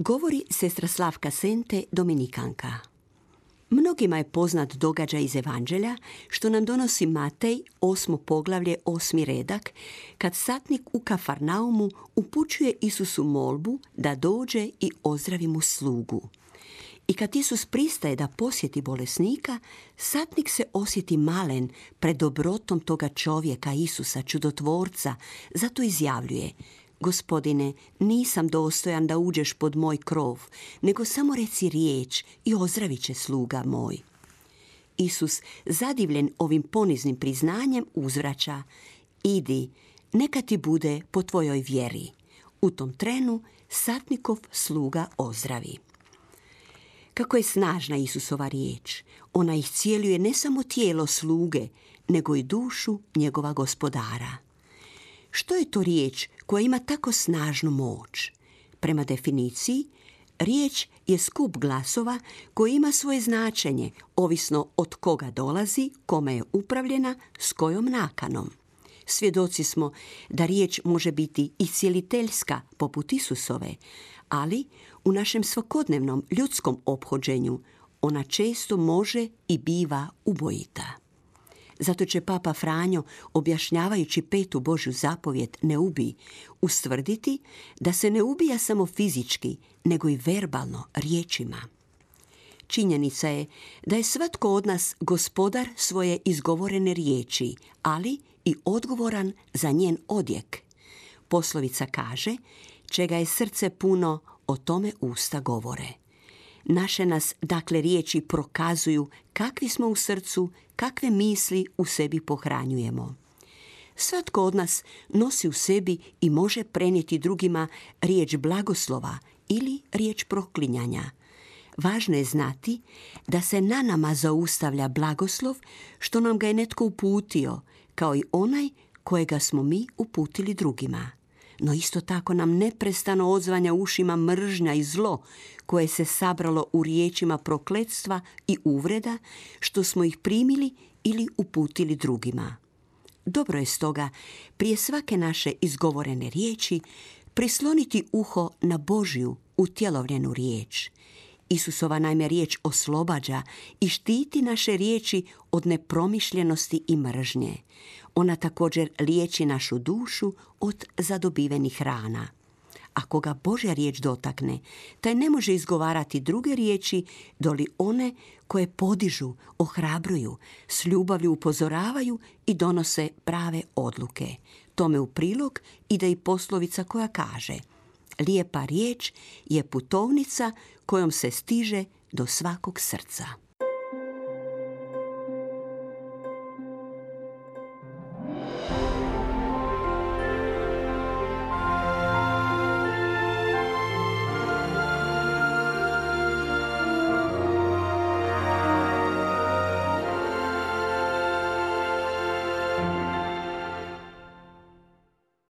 Govori sestra Slavka Sente, Dominikanka. Mnogima je poznat događaj iz Evanđelja što nam donosi Matej, osmo poglavlje, osmi redak, kad satnik u Kafarnaumu upućuje Isusu molbu da dođe i ozdravi mu slugu. I kad Isus pristaje da posjeti bolesnika, satnik se osjeti malen pred dobrotom toga čovjeka Isusa, čudotvorca, zato izjavljuje Gospodine, nisam dostojan da uđeš pod moj krov, nego samo reci riječ i ozdravit će sluga moj. Isus, zadivljen ovim poniznim priznanjem, uzvraća Idi, neka ti bude po tvojoj vjeri. U tom trenu satnikov sluga ozdravi. Kako je snažna Isusova riječ, ona iscijeljuje ne samo tijelo sluge, nego i dušu njegova gospodara. Što je to riječ koja ima tako snažnu moć? Prema definiciji, riječ je skup glasova koji ima svoje značenje, ovisno od koga dolazi, kome je upravljena, s kojom nakanom. Svjedoci smo da riječ može biti i cijeliteljska, poput Isusove, ali u našem svakodnevnom ljudskom ophođenju ona često može i biva ubojita. Zato će Papa Franjo, objašnjavajući petu Božju zapovjet ne ubi, ustvrditi da se ne ubija samo fizički, nego i verbalno, riječima. Činjenica je da je svatko od nas gospodar svoje izgovorene riječi, ali i odgovoran za njen odjek. Poslovica kaže, čega je srce puno, o tome usta govore. Naše nas, dakle, riječi prokazuju kakvi smo u srcu, kakve misli u sebi pohranjujemo. Svatko od nas nosi u sebi i može prenijeti drugima riječ blagoslova ili riječ proklinjanja. Važno je znati da se na nama zaustavlja blagoslov što nam ga je netko uputio, kao i onaj kojega smo mi uputili drugima no isto tako nam neprestano odzvanja ušima mržnja i zlo koje se sabralo u riječima prokletstva i uvreda što smo ih primili ili uputili drugima. Dobro je stoga prije svake naše izgovorene riječi prisloniti uho na Božju utjelovljenu riječ. Isusova najme riječ oslobađa i štiti naše riječi od nepromišljenosti i mržnje. Ona također liječi našu dušu od zadobivenih rana. Ako ga Božja riječ dotakne, taj ne može izgovarati druge riječi doli one koje podižu, ohrabruju, s ljubavlju upozoravaju i donose prave odluke. Tome u prilog ide i poslovica koja kaže Lijepa riječ je putovnica kojom se stiže do svakog srca.